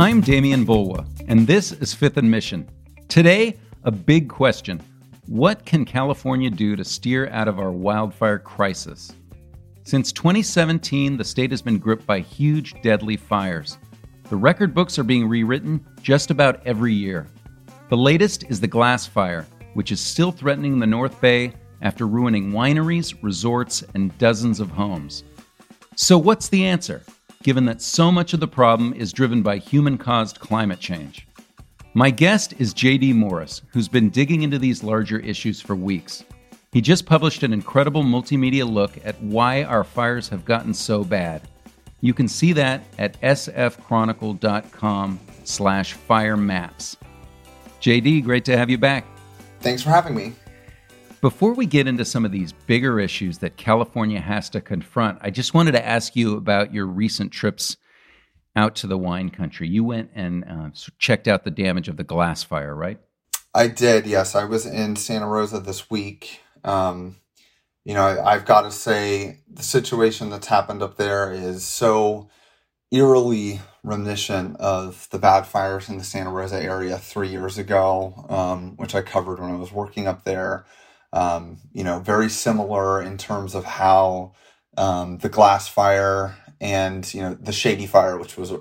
I'm Demian Bulwa, and this is Fifth and Mission. Today, a big question What can California do to steer out of our wildfire crisis? Since 2017, the state has been gripped by huge, deadly fires. The record books are being rewritten just about every year. The latest is the Glass Fire, which is still threatening the North Bay after ruining wineries, resorts, and dozens of homes. So, what's the answer, given that so much of the problem is driven by human caused climate change? My guest is JD Morris, who's been digging into these larger issues for weeks. He just published an incredible multimedia look at why our fires have gotten so bad. You can see that at sfchronicle.com slash fire maps. JD, great to have you back. Thanks for having me. Before we get into some of these bigger issues that California has to confront, I just wanted to ask you about your recent trips out to the wine country. You went and uh, checked out the damage of the glass fire, right? I did, yes. I was in Santa Rosa this week. Um, you know, I, I've got to say, the situation that's happened up there is so eerily reminiscent of the bad fires in the Santa Rosa area three years ago, um, which I covered when I was working up there um, you know, very similar in terms of how um, the glass fire and you know the shady fire, which was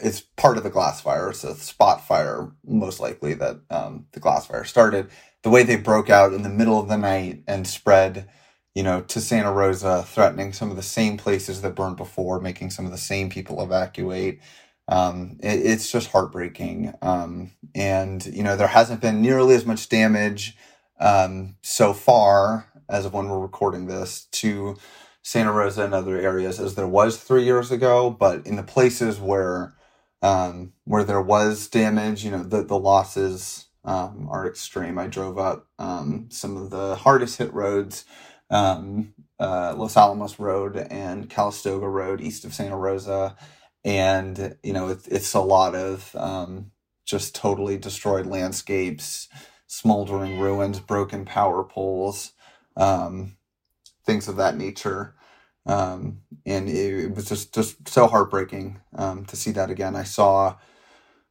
it's part of the glass fire. It's a spot fire, most likely that um, the glass fire started. The way they broke out in the middle of the night and spread, you know, to Santa Rosa, threatening some of the same places that burned before, making some of the same people evacuate. Um, it, it's just heartbreaking. Um, and you know, there hasn't been nearly as much damage um, so far, as of when we're recording this, to Santa Rosa and other areas as there was three years ago. But in the places where um, where there was damage, you know, the, the losses um, are extreme. I drove up um, some of the hardest hit roads, um, uh, Los Alamos Road and Calistoga Road east of Santa Rosa. And, you know, it, it's a lot of um, just totally destroyed landscapes, smoldering ruins, broken power poles, um, things of that nature. Um, and it, it, was just, just so heartbreaking um, to see that again. I saw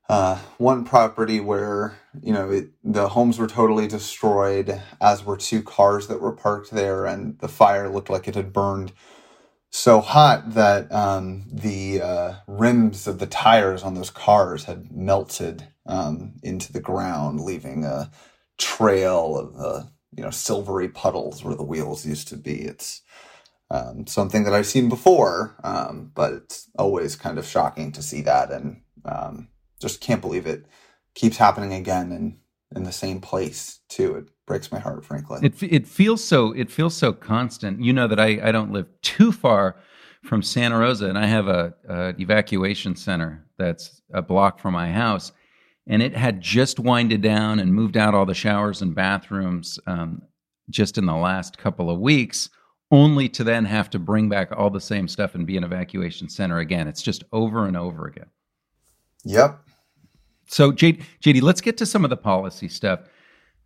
uh, one property where you know it, the homes were totally destroyed, as were two cars that were parked there, and the fire looked like it had burned so hot that um, the uh, rims of the tires on those cars had melted um, into the ground, leaving a trail of uh, you know silvery puddles where the wheels used to be. It's um, something that I've seen before, um, but it's always kind of shocking to see that, and um, just can't believe it keeps happening again and in the same place too. It breaks my heart, frankly. It it feels so it feels so constant. You know that I I don't live too far from Santa Rosa, and I have a, a evacuation center that's a block from my house and it had just winded down and moved out all the showers and bathrooms um, just in the last couple of weeks, only to then have to bring back all the same stuff and be an evacuation center again. It's just over and over again. Yep. So, JD, JD let's get to some of the policy stuff.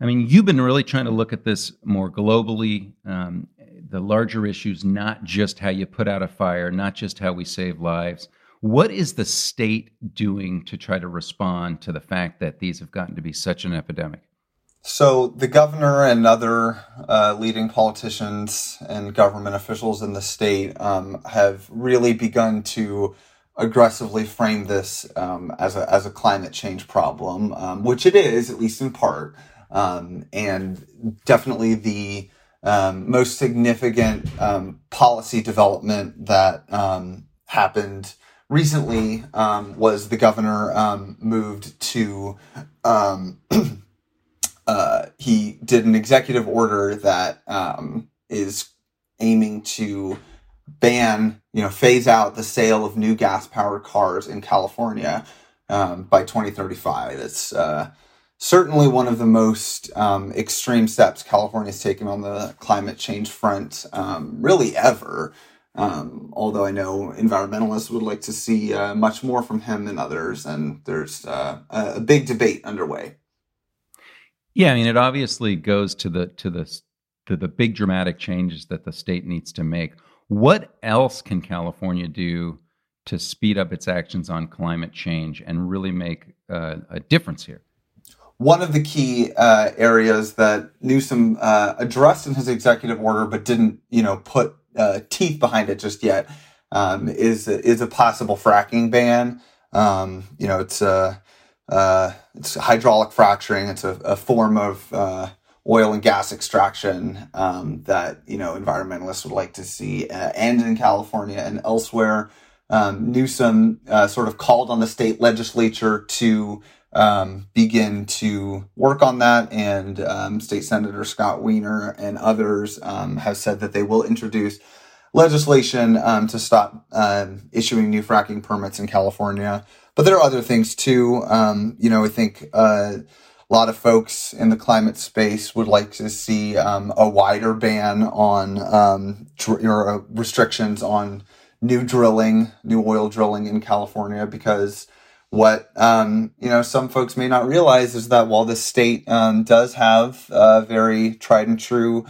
I mean, you've been really trying to look at this more globally, um, the larger issues, not just how you put out a fire, not just how we save lives. What is the state doing to try to respond to the fact that these have gotten to be such an epidemic? So, the governor and other uh, leading politicians and government officials in the state um, have really begun to aggressively frame this um, as, a, as a climate change problem, um, which it is, at least in part. Um, and definitely the um, most significant um, policy development that happened recently um, was the governor um, moved to um, uh, he did an executive order that um, is aiming to ban you know phase out the sale of new gas powered cars in California um, by 2035. It's uh, certainly one of the most um, extreme steps California has taken on the climate change front, really ever. Um, although I know environmentalists would like to see uh, much more from him than others, and there's uh, a big debate underway. Yeah, I mean, it obviously goes to the to the to the big dramatic changes that the state needs to make. What else can California do to speed up its actions on climate change and really make uh, a difference here? One of the key uh, areas that Newsom uh, addressed in his executive order, but didn't, you know, put uh, teeth behind it just yet, um, is is a possible fracking ban. Um, you know, it's a uh, it's hydraulic fracturing. It's a, a form of uh, oil and gas extraction um, that you know environmentalists would like to see uh, end in California and elsewhere. Um, Newsom uh, sort of called on the state legislature to um, begin to work on that, and um, State Senator Scott Wiener and others um, have said that they will introduce legislation um, to stop uh, issuing new fracking permits in California. But there are other things too. you know, I think. Uh, a lot of folks in the climate space would like to see um, a wider ban on um, dr- or uh, restrictions on new drilling, new oil drilling in California, because what um, you know some folks may not realize is that while the state um, does have uh, very tried and true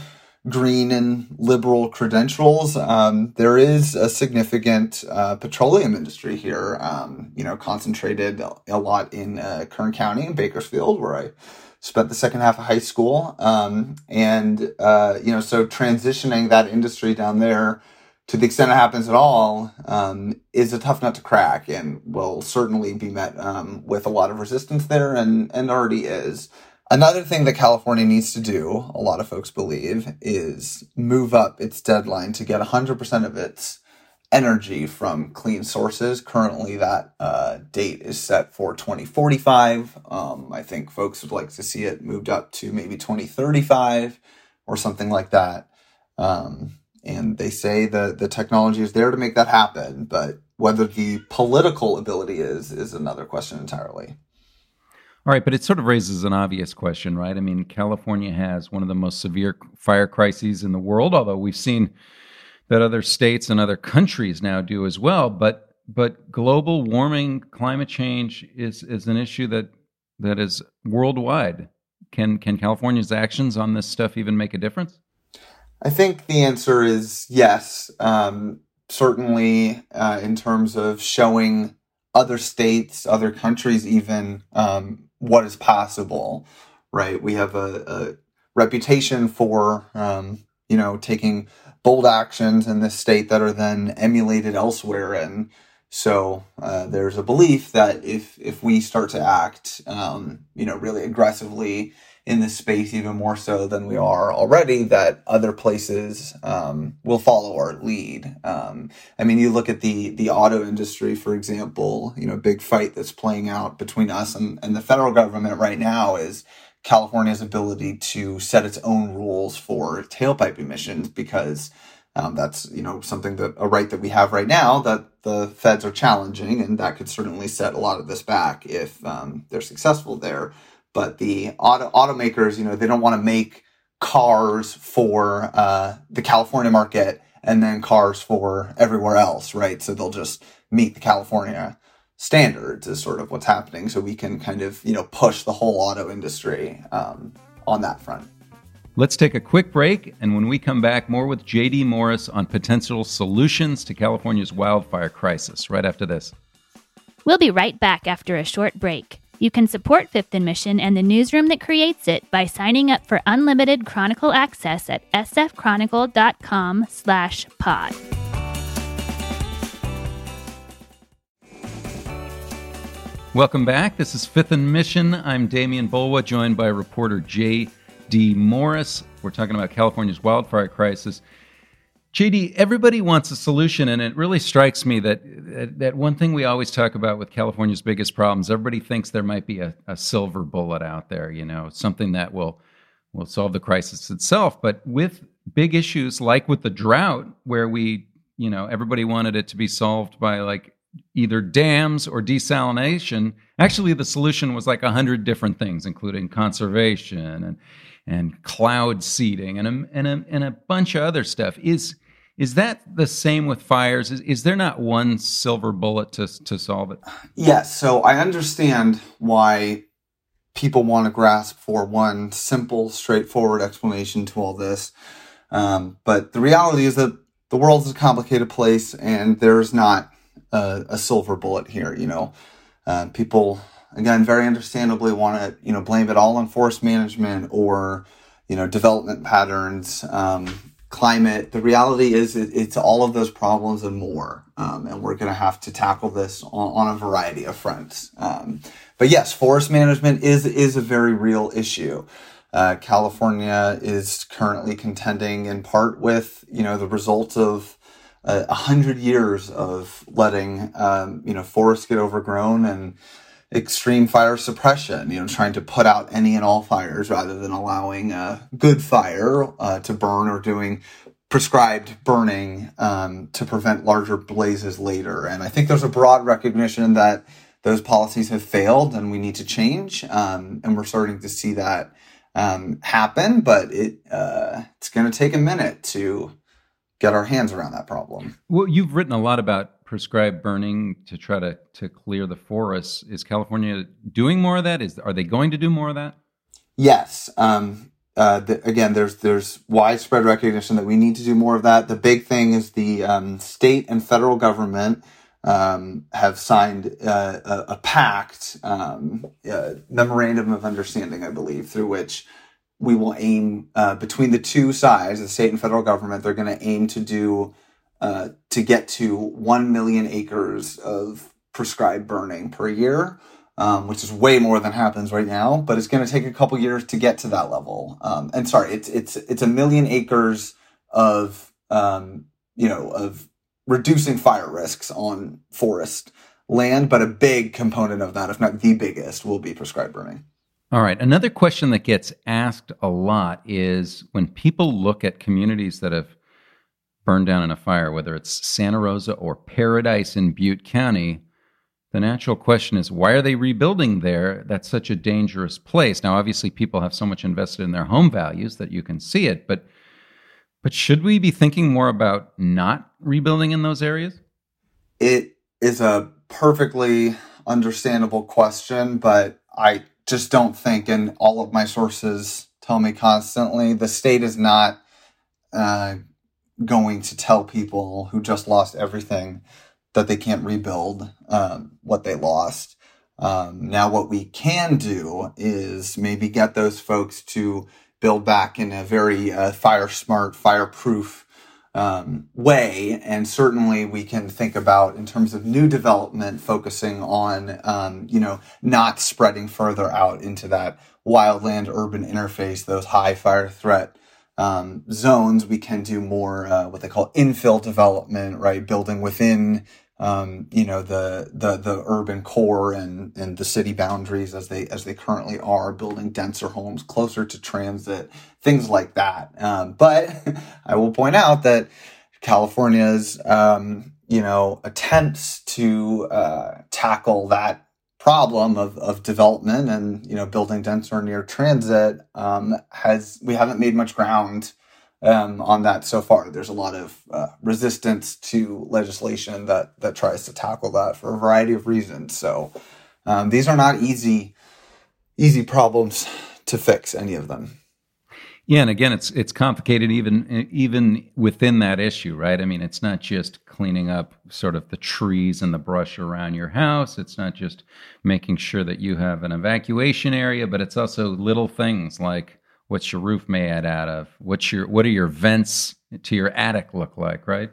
green and liberal credentials. Um, there is a significant uh, petroleum industry here, um, you know, concentrated a lot in uh, Kern County and Bakersfield, where I spent the second half of high school. Um, and, uh, you know, so transitioning that industry down there to the extent it happens at all um, is a tough nut to crack and will certainly be met um, with a lot of resistance there and, and already is. Another thing that California needs to do, a lot of folks believe, is move up its deadline to get 100% of its energy from clean sources. Currently, that uh, date is set for 2045. Um, I think folks would like to see it moved up to maybe 2035 or something like that. Um, and they say that the technology is there to make that happen, but whether the political ability is is another question entirely. All right, but it sort of raises an obvious question, right? I mean, California has one of the most severe fire crises in the world, although we've seen that other states and other countries now do as well. But but global warming, climate change is is an issue that that is worldwide. Can can California's actions on this stuff even make a difference? I think the answer is yes. Um, certainly, uh, in terms of showing other states, other countries, even um, what is possible, right? We have a, a reputation for, um, you know, taking bold actions in this state that are then emulated elsewhere. And so uh, there's a belief that if if we start to act, um, you know, really aggressively in this space even more so than we are already that other places um, will follow our lead. Um, I mean, you look at the the auto industry, for example. You know, big fight that's playing out between us and, and the federal government right now is California's ability to set its own rules for tailpipe emissions because um, that's you know something that a right that we have right now that the feds are challenging, and that could certainly set a lot of this back if um, they're successful there. But the auto automakers, you know, they don't want to make cars for uh, the California market and then cars for everywhere else, right? So they'll just meet the California standards is sort of what's happening. So we can kind of, you know, push the whole auto industry um, on that front. Let's take a quick break, and when we come back, more with JD Morris on potential solutions to California's wildfire crisis right after this. We'll be right back after a short break. You can support Fifth and Mission and the newsroom that creates it by signing up for unlimited Chronicle access at sfchronicle.com slash pod. Welcome back. This is Fifth and Mission. I'm Demian Bulwa, joined by reporter J.D. Morris. We're talking about California's wildfire crisis. JD, everybody wants a solution, and it really strikes me that that one thing we always talk about with California's biggest problems, everybody thinks there might be a, a silver bullet out there, you know, something that will will solve the crisis itself. But with big issues like with the drought, where we, you know, everybody wanted it to be solved by like either dams or desalination. Actually, the solution was like a hundred different things, including conservation and and cloud seeding and a, and a, and a bunch of other stuff. Is is that the same with fires? Is, is there not one silver bullet to to solve it? Yes. So I understand why people want to grasp for one simple, straightforward explanation to all this. Um, but the reality is that the world is a complicated place, and there's not a, a silver bullet here. You know, uh, people again very understandably want to you know blame it all on forest management or you know development patterns, um, climate. The reality is it, it's all of those problems and more, um, and we're going to have to tackle this on, on, a variety of fronts. Um, but yes, forest management is is a very real issue. Uh, California is currently contending in part with you know the results of a hundred years of letting um, you know forests get overgrown and extreme fire suppression. You know, trying to put out any and all fires rather than allowing a good fire uh, to burn or doing prescribed burning um, to prevent larger blazes later. And I think there's a broad recognition that those policies have failed and we need to change. Um, and we're starting to see that um, happen, but it uh, it's going to take a minute to get our hands around that problem. Well, you've written a lot about prescribed burning to try to to clear the forests. Is California doing more of that? Is are they going to do more of that? Yes. Um, uh, the, again, there's there's widespread recognition that we need to do more of that. The big thing is the um, state and federal government um, have signed uh, a, a, pact, um, a memorandum of understanding, I believe, through which we will aim uh, between the two sides, the state and federal government. They're going to aim to do uh, to get to one million acres of prescribed burning per year. Um, which is way more than happens right now, but it's going to take a couple years to get to that level. Um, and sorry, it's it's it's a million acres of um, you know of reducing fire risks on forest land, but a big component of that, if not the biggest, will be prescribed burning. All right. Another question that gets asked a lot is when people look at communities that have burned down in a fire, whether it's Santa Rosa or Paradise in Butte County, the natural question is why are they rebuilding there? That's such a dangerous place. Now, obviously, people have so much invested in their home values that you can see it, but but should we be thinking more about not rebuilding in those areas? It is a perfectly understandable question, but I just don't think, and all of my sources tell me constantly, the state is not uh, going to tell people who just lost everything that they can't rebuild um, what they lost. Um, now, what we can do is maybe get those folks to build back in a very uh, fire smart, fireproof um, way. And certainly we can think about in terms of new development, focusing on, um, you know, not spreading further out into that wildland urban interface, those high fire threat um, zones. We can do more uh, what they call infill development, right? Building within um, you know the the the urban core and and the city boundaries as they as they currently are, building denser homes closer to transit, things like that. Um, but I will point out that California's um, you know attempts to uh, tackle that problem of, of development and you know building denser near transit um, has we haven't made much ground um, on that so far. There's a lot of uh, resistance to legislation that that tries to tackle that for a variety of reasons. So um, these are not easy easy problems to fix. Any of them. Yeah, and again, it's it's complicated even even within that issue, right? I mean, it's not just cleaning up sort of the trees and the brush around your house. It's not just making sure that you have an evacuation area, but it's also little things like what's your roof made out of what's your what are your vents to your attic look like right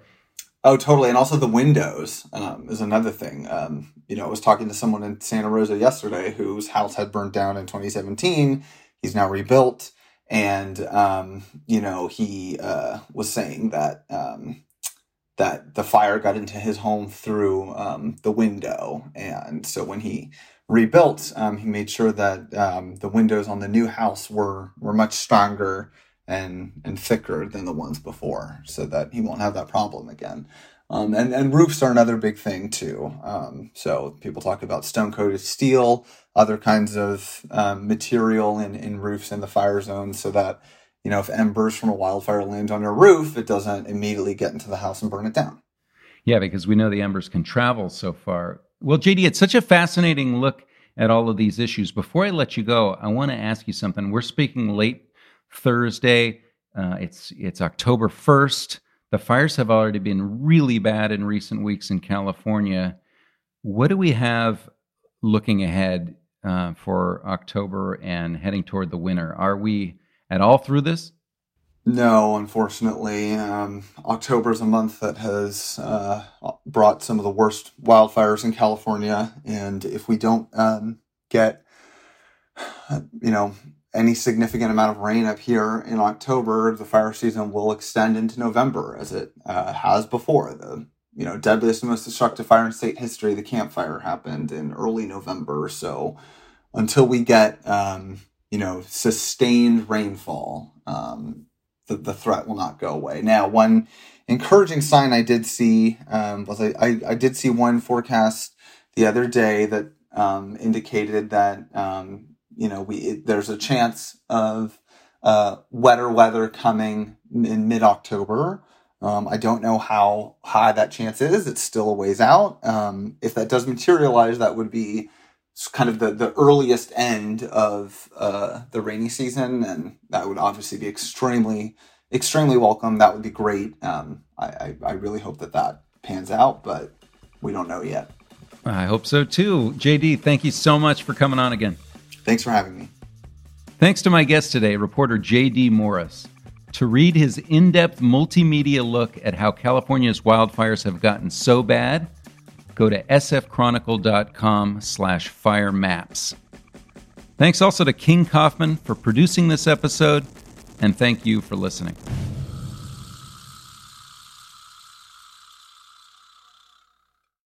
oh totally and also the windows um, is another thing um, you know i was talking to someone in santa rosa yesterday whose house had burnt down in 2017 he's now rebuilt and um, you know he uh, was saying that um, that the fire got into his home through um, the window and so when he rebuilt, um, he made sure that um, the windows on the new house were were much stronger and and thicker than the ones before, so that he won't have that problem again. Um, and and roofs are another big thing too. Um, so people talk about stone coated steel, other kinds of um, material in in roofs in the fire zone, so that you know if embers from a wildfire land on your roof, it doesn't immediately get into the house and burn it down. Yeah, because we know the embers can travel so far. Well, JD, it's such a fascinating look at all of these issues. Before I let you go, I want to ask you something. We're speaking late Thursday. Uh, it's it's October first. The fires have already been really bad in recent weeks in California. What do we have looking ahead uh, for October and heading toward the winter? Are we at all through this? No, unfortunately. Um, October is a month that has uh, brought some of the worst wildfires in California. And if we don't um, get, you know, any significant amount of rain up here in October, the fire season will extend into November, as it uh, has before. The you know deadliest and most destructive fire in state history, the Camp Fire, happened in early November. So until we get um, you know sustained rainfall, um, the the threat will not go away. Now, one encouraging sign I did see um, was I, I, I did see one forecast the other day that um, indicated that um, you know, we it, there's a chance of uh, wetter weather coming in mid October. Um, I don't know how high that chance is. It's still a ways out. Um, if that does materialize, that would be kind of the, the earliest end of uh, the rainy season, and that would obviously be extremely, extremely welcome. That would be great. Um, I, I, I really hope that that pans out, but we don't know yet. I hope so too. JD, thank you so much for coming on again. Thanks for having me. Thanks to my guest today, reporter J.D. Morris. To read his in depth multimedia look at how California's wildfires have gotten so bad, go to sfchronicle.com slash fire maps. Thanks also to King Kaufman for producing this episode, and thank you for listening.